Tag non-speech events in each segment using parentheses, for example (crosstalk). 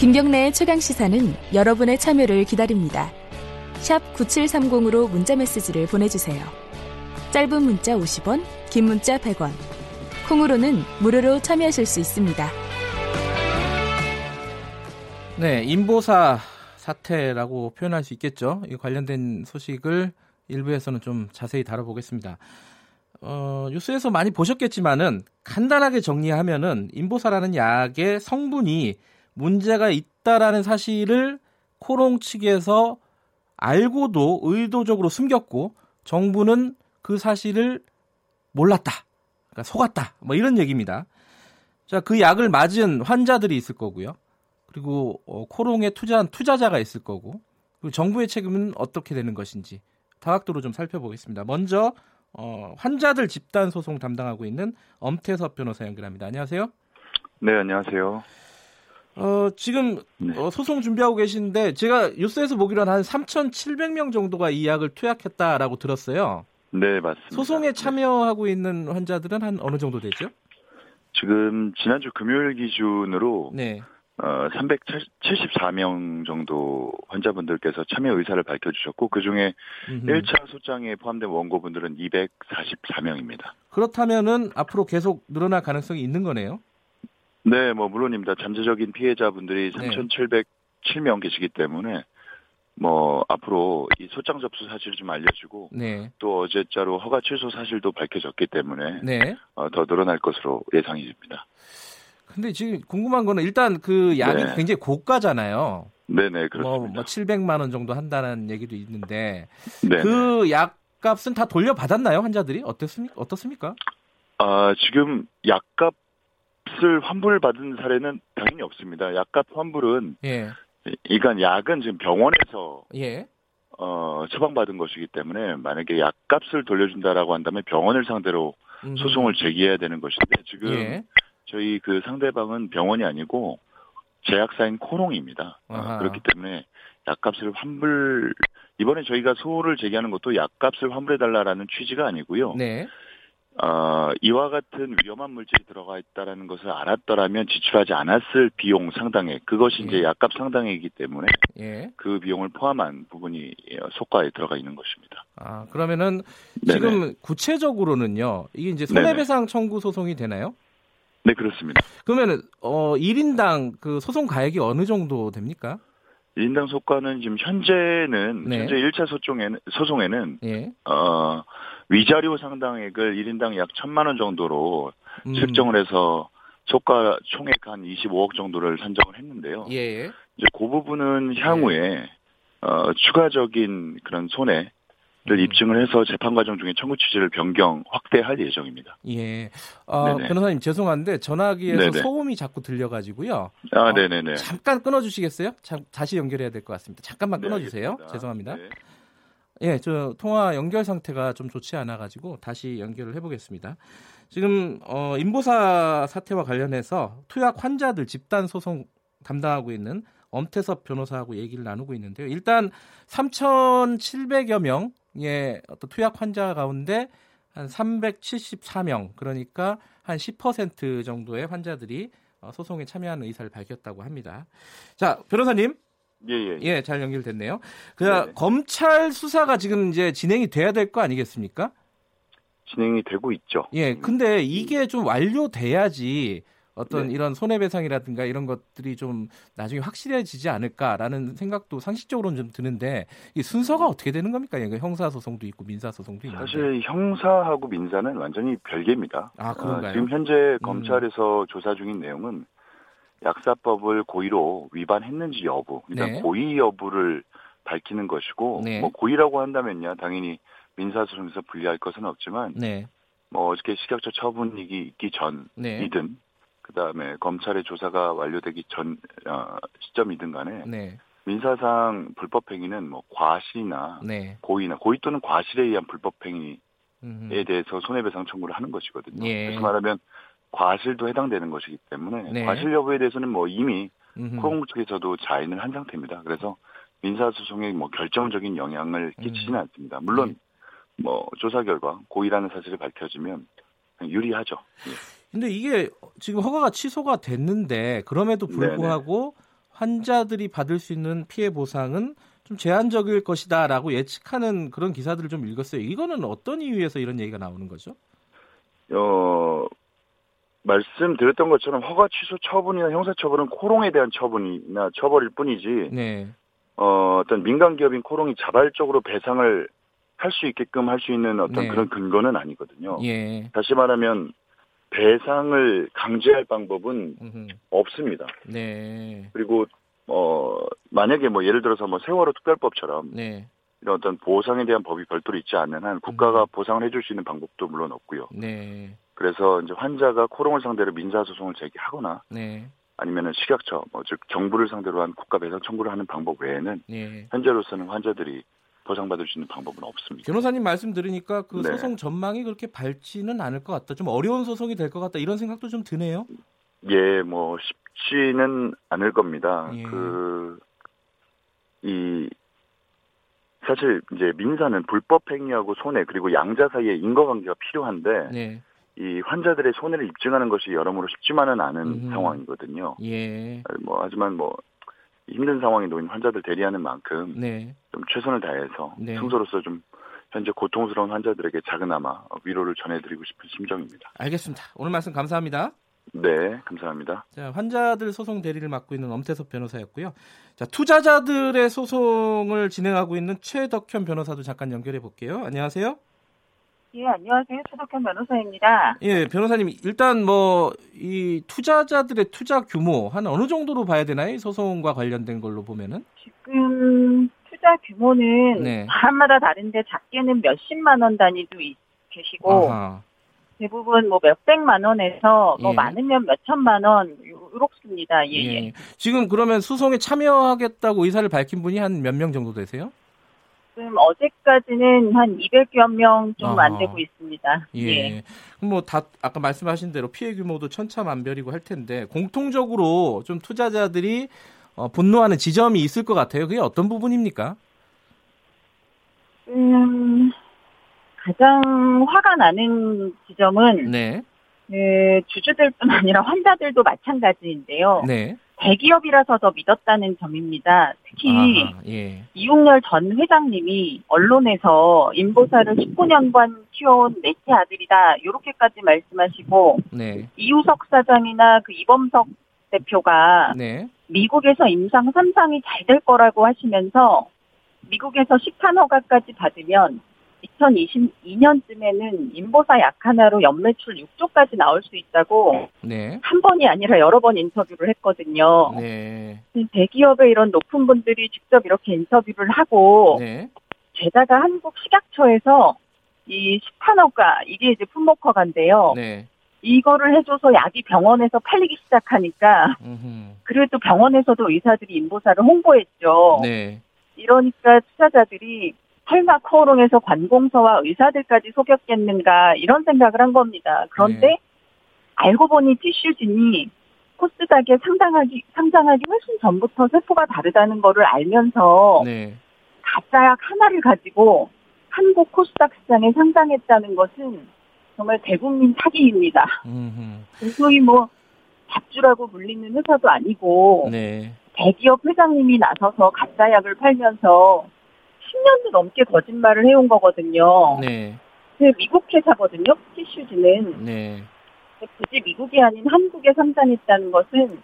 김경래의 최강 시사는 여러분의 참여를 기다립니다. 샵 9730으로 문자 메시지를 보내주세요. 짧은 문자 50원, 긴 문자 100원. 콩으로는 무료로 참여하실 수 있습니다. 네, 인보사 사태라고 표현할 수 있겠죠. 이 관련된 소식을 일부에서는 좀 자세히 다뤄보겠습니다. 어, 뉴스에서 많이 보셨겠지만은 간단하게 정리하면은 인보사라는 약의 성분이 문제가 있다라는 사실을 코롱 측에서 알고도 의도적으로 숨겼고 정부는 그 사실을 몰랐다. 그러니까 속았다. 뭐 이런 얘기입니다. 자, 그 약을 맞은 환자들이 있을 거고요. 그리고 어, 코롱에 투자한 투자자가 있을 거고. 그리고 정부의 책임은 어떻게 되는 것인지 다각도로 좀 살펴보겠습니다. 먼저 어, 환자들 집단 소송 담당하고 있는 엄태섭 변호사 연결합니다. 안녕하세요. 네, 안녕하세요. 어, 지금 네. 어, 소송 준비하고 계신데 제가 뉴스에서 보기로는 한 3,700명 정도가 이 약을 투약했다라고 들었어요. 네, 맞습니다. 소송에 네. 참여하고 있는 환자들은 한 어느 정도 되죠? 지금 지난주 금요일 기준으로 네. 어, 374명 정도 환자분들께서 참여 의사를 밝혀주셨고 그 중에 음흠. 1차 소장에 포함된 원고분들은 244명입니다. 그렇다면은 앞으로 계속 늘어날 가능성이 있는 거네요. 네, 뭐 물론입니다. 잠재적인 피해자분들이 네. 3,707명 계시기 때문에 뭐 앞으로 이 소장 접수 사실을 좀 알려주고 네. 또 어제자로 허가 취소 사실도 밝혀졌기 때문에 네. 어, 더 늘어날 것으로 예상이 됩니다. 근데 지금 궁금한 거는 일단 그 약이 네. 굉장히 고가잖아요. 네네 뭐, 그렇습니다. 뭐 700만 원 정도 한다는 얘기도 있는데 네. 그 약값은 다 돌려받았나요 환자들이 어떻습니까? 어떻습니까? 아, 지금 약값 을 환불받은 사례는 당연히 없습니다. 약값 환불은, 예, 그러니까 약은 지금 병원에서, 예, 어, 처방받은 것이기 때문에 만약에 약값을 돌려준다라고 한다면 병원을 상대로 음, 소송을 제기해야 되는 것인데 지금 예, 저희 그 상대방은 병원이 아니고 제약사인 코롱입니다. 어, 아하. 그렇기 때문에 약값을 환불, 이번에 저희가 소를 제기하는 것도 약값을 환불해 달라라는 취지가 아니고요. 네, 어, 이와 같은 위험한 물질이 들어가 있다라는 것을 알았더라면 지출하지 않았을 비용 상당액, 그것이 이제 예. 약값 상당액이기 때문에 예. 그 비용을 포함한 부분이 어, 소가에 들어가 있는 것입니다. 아 그러면은 네네. 지금 구체적으로는요 이게 이제 손해배상 청구 소송이 되나요? 네, 그렇습니다. 그러면은 어 1인당 그 소송 가액이 어느 정도 됩니까? 1인당 소가는 지금 현재는, 네. 현재 1차 소송에는, 소송에는, 예. 어, 위자료 상당액을 1인당 약 1천만 원 정도로 음, 책정을 해서 소가 총액 한 25억 정도를 산정을 했는데요. 예. 예. 이제 그 부분은 향후에 어, 추가적인 그런 손해를 음. 입증을 해서 재판 과정 중에 청구 취지를 변경 확대할 예정입니다. 예. 어. 변호사님 죄송한데 전화기에서 네네. 소음이 자꾸 들려가지고요. 아, 어, 네네네. 잠깐 끊어주시겠어요? 자, 다시 연결해야 될 것 같습니다. 잠깐만 네, 끊어주세요. 알겠습니다. 죄송합니다. 네. 예, 저 통화 연결 상태가 좀 좋지 않아 가지고 다시 연결을 해 보겠습니다. 지금 어, 인보사 사태와 관련해서 투약 환자들 집단 소송 담당하고 있는 엄태섭 변호사하고 얘기를 나누고 있는데요. 일단 3,700여 명의 어떤 투약 환자 가운데 한 374명 그러니까 한 10% 정도의 환자들이 어, 소송에 참여하는 의사를 밝혔다고 합니다. 자, 변호사님. 예, 예. 예, 잘 연결됐네요. 그 네네. 검찰 수사가 지금 이제 진행이 돼야 될 거 아니겠습니까? 진행이 되고 있죠. 예, 근데 이게 좀 완료돼야지 어떤 네. 이런 손해배상이라든가 이런 것들이 좀 나중에 확실해지지 않을까라는 생각도 상식적으로는 좀 드는데 이 순서가 어떻게 되는 겁니까? 이거 형사소송도 있고 민사소송도 있는데. 사실 형사하고 민사는 완전히 별개입니다. 아, 그런가요? 어, 지금 현재 검찰에서 조사 중인 내용은 약사법을 고의로 위반했는지 여부, 그러니까 네. 고의 여부를 밝히는 것이고, 네. 뭐 고의라고 한다면요, 당연히 민사소송에서 분리할 것은 없지만, 네, 뭐 어저께 식약처 처분이 있기 전이든, 네, 그 다음에 검찰의 조사가 완료되기 전 어, 시점이든 간에 네, 민사상 불법 행위는 뭐 과실이나 네. 고의나 고의 또는 과실에 의한 불법 행위에 음흠. 대해서 손해배상 청구를 하는 것이거든요. 예. 그래서 말하면 과실도 해당되는 것이기 때문에 네. 과실 여부에 대해서는 뭐 이미. 코롱 측에서도 자인을 한 상태입니다. 그래서 민사소송에 뭐 결정적인 영향을 끼치지는 음. 않습니다. 물론 뭐 조사 결과 고의라는 사실이 밝혀지면 유리하죠. 예. 근데 이게 지금 허가가 취소가 됐는데 그럼에도 불구하고 환자들이 받을 수 있는 피해 보상은 좀 제한적일 것이다라고 예측하는 그런 기사들을 좀 읽었어요. 이거는 어떤 이유에서 이런 얘기가 나오는 거죠? 어, 말씀드렸던 것처럼 허가 취소 처분이나 형사 처분은 코롱에 대한 처분이나 처벌일 뿐이지 네. 어, 어떤 민간 기업인 코롱이 자발적으로 배상을 할 수 있게끔 할 수 있는 어떤 네. 그런 근거는 아니거든요. 예. 다시 말하면 배상을 강제할 방법은 음흠. 없습니다. 네. 그리고 어 만약에 뭐 예를 들어서 뭐 세월호 특별법처럼 네. 이런 어떤 보상에 대한 법이 별도로 있지 않는 한 국가가 보상을 해줄 수 있는 방법도 물론 없고요. 네. 그래서 이제 환자가 코롱을 상대로 민사 소송을 제기하거나 네. 아니면은 식약처 뭐 즉 정부를 상대로 한 국가 배상 청구를 하는 방법 외에는 네. 현재로서는 환자들이 보상받을 수 있는 방법은 없습니다. 변호사님 말씀 들으니까 그 네. 소송 전망이 그렇게 밝지는 않을 것 같다. 좀 어려운 소송이 될 것 같다. 이런 생각도 좀 드네요. 예, 뭐 쉽지는 않을 겁니다. 예. 그이 사실 이제 민사는 불법 행위하고 손해 그리고 양자 사이에 인과관계가 필요한데 네. 이 환자들의 손해를 입증하는 것이 여러모로 쉽지만은 않은 음흠. 상황이거든요. 예. 뭐 하지만 뭐 힘든 상황에 놓인 환자들 대리하는 만큼 네. 좀 최선을 다해서 네. 승소로서 좀 현재 고통스러운 환자들에게 작은아마 위로를 전해드리고 싶은 심정입니다. 알겠습니다. 오늘 말씀 감사합니다. 네, 감사합니다. 자, 환자들 소송 대리를 맡고 있는 엄태섭 변호사였고요. 자, 투자자들의 소송을 진행하고 있는 최덕현 변호사도 잠깐 연결해 볼게요. 안녕하세요. 예, 안녕하세요. 최덕현 변호사입니다. 예, 변호사님 일단 뭐 이 투자자들의 투자 규모 한 어느 정도로 봐야 되나요? 이 소송과 관련된 걸로 보면은? 지금 투자 규모는 네. 사람마다 다른데 작게는 몇십만 원 단위도 있- 계시고 아하. 대부분 뭐 몇백만 원에서 뭐 예. 많으면 몇천만 원 이렇습니다. 예, 예. 예. 지금 그러면 소송에 참여하겠다고 의사를 밝힌 분이 한 몇 명 정도 되세요? 지금 어제까지는 한 200여 명 좀안 아하. 되고 있습니다. 예. 그럼 뭐다 아까 말씀하신 대로 피해 규모도 천차만별이고 할 텐데 공통적으로 좀 투자자들이 어, 분노하는 지점이 있을 것 같아요. 그게 어떤 부분입니까? 음, 가장 화가 나는 지점은 네. 그 주주들뿐 (laughs) 아니라 환자들도 마찬가지인데요. 네. 대기업이라서 더 믿었다는 점입니다. 특히 아하, 예. 이용렬 전 회장님이 언론에서 임보사를 19년간 키워온 넷째 아들이다 이렇게까지 말씀하시고 네. 이우석 사장이나 그 이범석 대표가 네. 미국에서 임상 3상이 잘 될 거라고 하시면서 미국에서 식판 허가까지 받으면 2022년쯤에는 인보사 약 하나로 연매출 6조까지 나올 수 있다고 네. 한 번이 아니라 여러 번 인터뷰를 했거든요. 네. 대기업의 이런 높은 분들이 직접 이렇게 인터뷰를 하고 네. 게다가 한국 식약처에서 이 식판허가 이게 이제 품목허가인데요. 네. 이거를 해줘서 약이 병원에서 팔리기 시작하니까 음흠. 그래도 병원에서도 의사들이 인보사를 홍보했죠. 네. 이러니까 투자자들이 설마 코오롱에서 관공서와 의사들까지 속였겠는가 이런 생각을 한 겁니다. 그런데 네. 알고 보니 티슈진이 코스닥에 상당하기, 상장하기 훨씬 전부터 세포가 다르다는 거를 알면서 네. 가짜약 하나를 가지고 한국 코스닥 시장에 상장했다는 것은 정말 대국민 사기입니다. 소위 뭐 잡주라고 불리는 회사도 아니고 네. 대기업 회장님이 나서서 가짜약을 팔면서 10년도 넘게 거짓말을 해온 거거든요. 네. 그 미국 회사거든요. 티슈즈는 네. 굳이 미국이 아닌 한국에 상장했다는 것은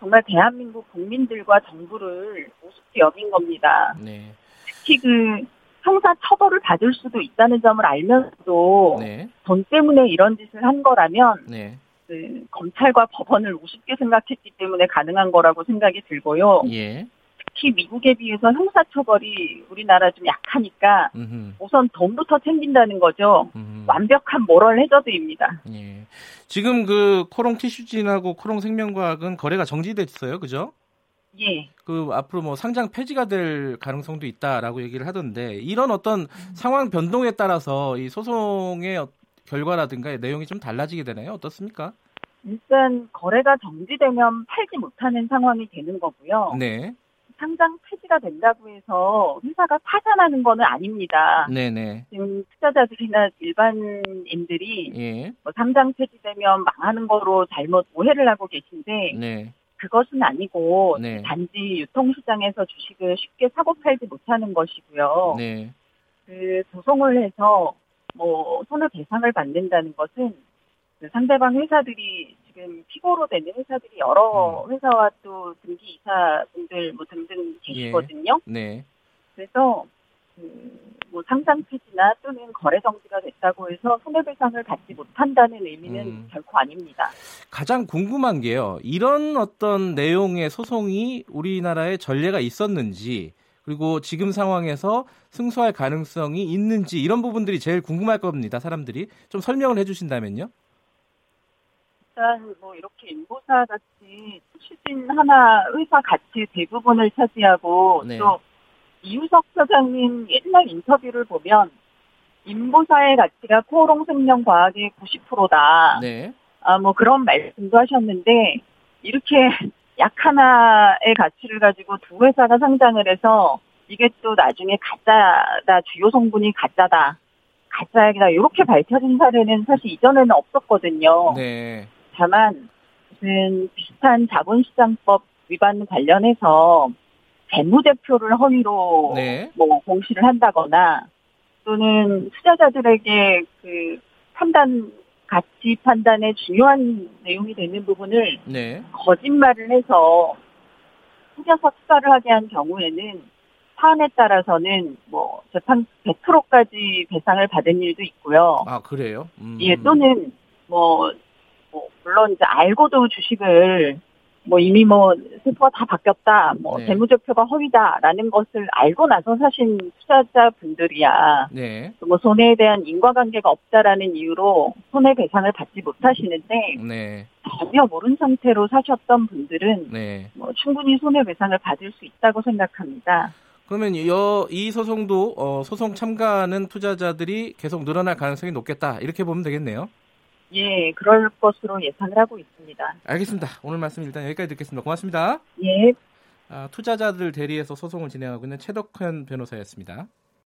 정말 대한민국 국민들과 정부를 우습게 여긴 겁니다. 네. 특히 그 형사 처벌을 받을 수도 있다는 점을 알면서도 네. 돈 때문에 이런 짓을 한 거라면 네. 그 검찰과 법원을 우습게 생각했기 때문에 가능한 거라고 생각이 들고요. 예. 특히 미국에 비해서 형사처벌이 우리나라 좀 약하니까 음흠. 우선 돈부터 챙긴다는 거죠. 음흠. 완벽한 모럴 해저드입니다. 예. 지금 그 코롱 티슈진하고 코롱 생명과학은 거래가 정지됐어요. 그죠? 예. 그 앞으로 뭐 상장 폐지가 될 가능성도 있다라고 얘기를 하던데 이런 어떤 상황 변동에 따라서 이 소송의 어- 결과라든가 내용이 좀 달라지게 되나요? 어떻습니까? 일단 거래가 정지되면 팔지 못하는 상황이 되는 거고요. 네. 상장 폐지가 된다고 해서 회사가 파산하는 거는 아닙니다. 네네. 지금 투자자들이나 일반인들이 예. 뭐 상장 폐지되면 망하는 거로 잘못 오해를 하고 계신데 네. 그것은 아니고 네. 단지 유통시장에서 주식을 쉽게 사고 팔지 못하는 것이고요. 네. 그 소송을 해서 뭐 손해배상을 받는다는 것은 그 상대방 회사들이 지금 피고로 되는 회사들이 여러 회사와 또 등기 이사분들 뭐 등등 계시거든요. 네. 그래서 그뭐 상장 폐지나 또는 거래 정지가 됐다고 해서 손해배상을 받지 못한다는 의미는 음. 결코 아닙니다. 가장 궁금한 게요. 이런 어떤 내용의 소송이 우리나라에 전례가 있었는지 그리고 지금 상황에서 승소할 가능성이 있는지 이런 부분들이 제일 궁금할 겁니다. 사람들이 좀 설명을 해주신다면요. 일단 뭐 이렇게 인보사 같이 추진 하나 의사 가치 대부분을 차지하고 네. 또 이우석 사장님 옛날 인터뷰를 보면 인보사의 가치가 코오롱 생명과학의 90%다. 네. 아, 뭐 그런 말씀도 하셨는데 이렇게 (laughs) 약 하나의 가치를 가지고 두 회사가 상장을 해서 이게 또 나중에 가짜다 주요 성분이 가짜다 가짜이다 이렇게 밝혀진 사례는 사실 이전에는 없었거든요. 네. 다만 무슨 비슷한 자본시장법 위반 관련해서 재무제표를 허위로 네. 뭐 공시를 한다거나 또는 투자자들에게 그 판단 가치 판단에 중요한 내용이 되는 부분을 네. 거짓말을 해서 속여서 투자를 하게 한 경우에는 사안에 따라서는 뭐 재판 100%까지 배상을 받은 일도 있고요. 아 그래요? 음. 예, 또는 뭐, 뭐 물론 이제 알고도 주식을 뭐 이미 뭐 세포가 다 바뀌었다, 뭐 네. 재무제표가 허위다라는 것을 알고 나서 사신 투자자분들이야 네. 뭐 손해에 대한 인과관계가 없다라는 이유로 손해배상을 받지 못하시는데 네. 전혀 모른 상태로 사셨던 분들은 네. 뭐 충분히 손해배상을 받을 수 있다고 생각합니다. 그러면 여, 이 소송도 어, 소송 참가하는 투자자들이 계속 늘어날 가능성이 높겠다 이렇게 보면 되겠네요. 예, 그럴 것으로 예상을 하고 있습니다. 알겠습니다. 오늘 말씀 일단 여기까지 듣겠습니다. 고맙습니다. 예, 아, 투자자들 대리해서 소송을 진행하고 있는 최덕현 변호사였습니다.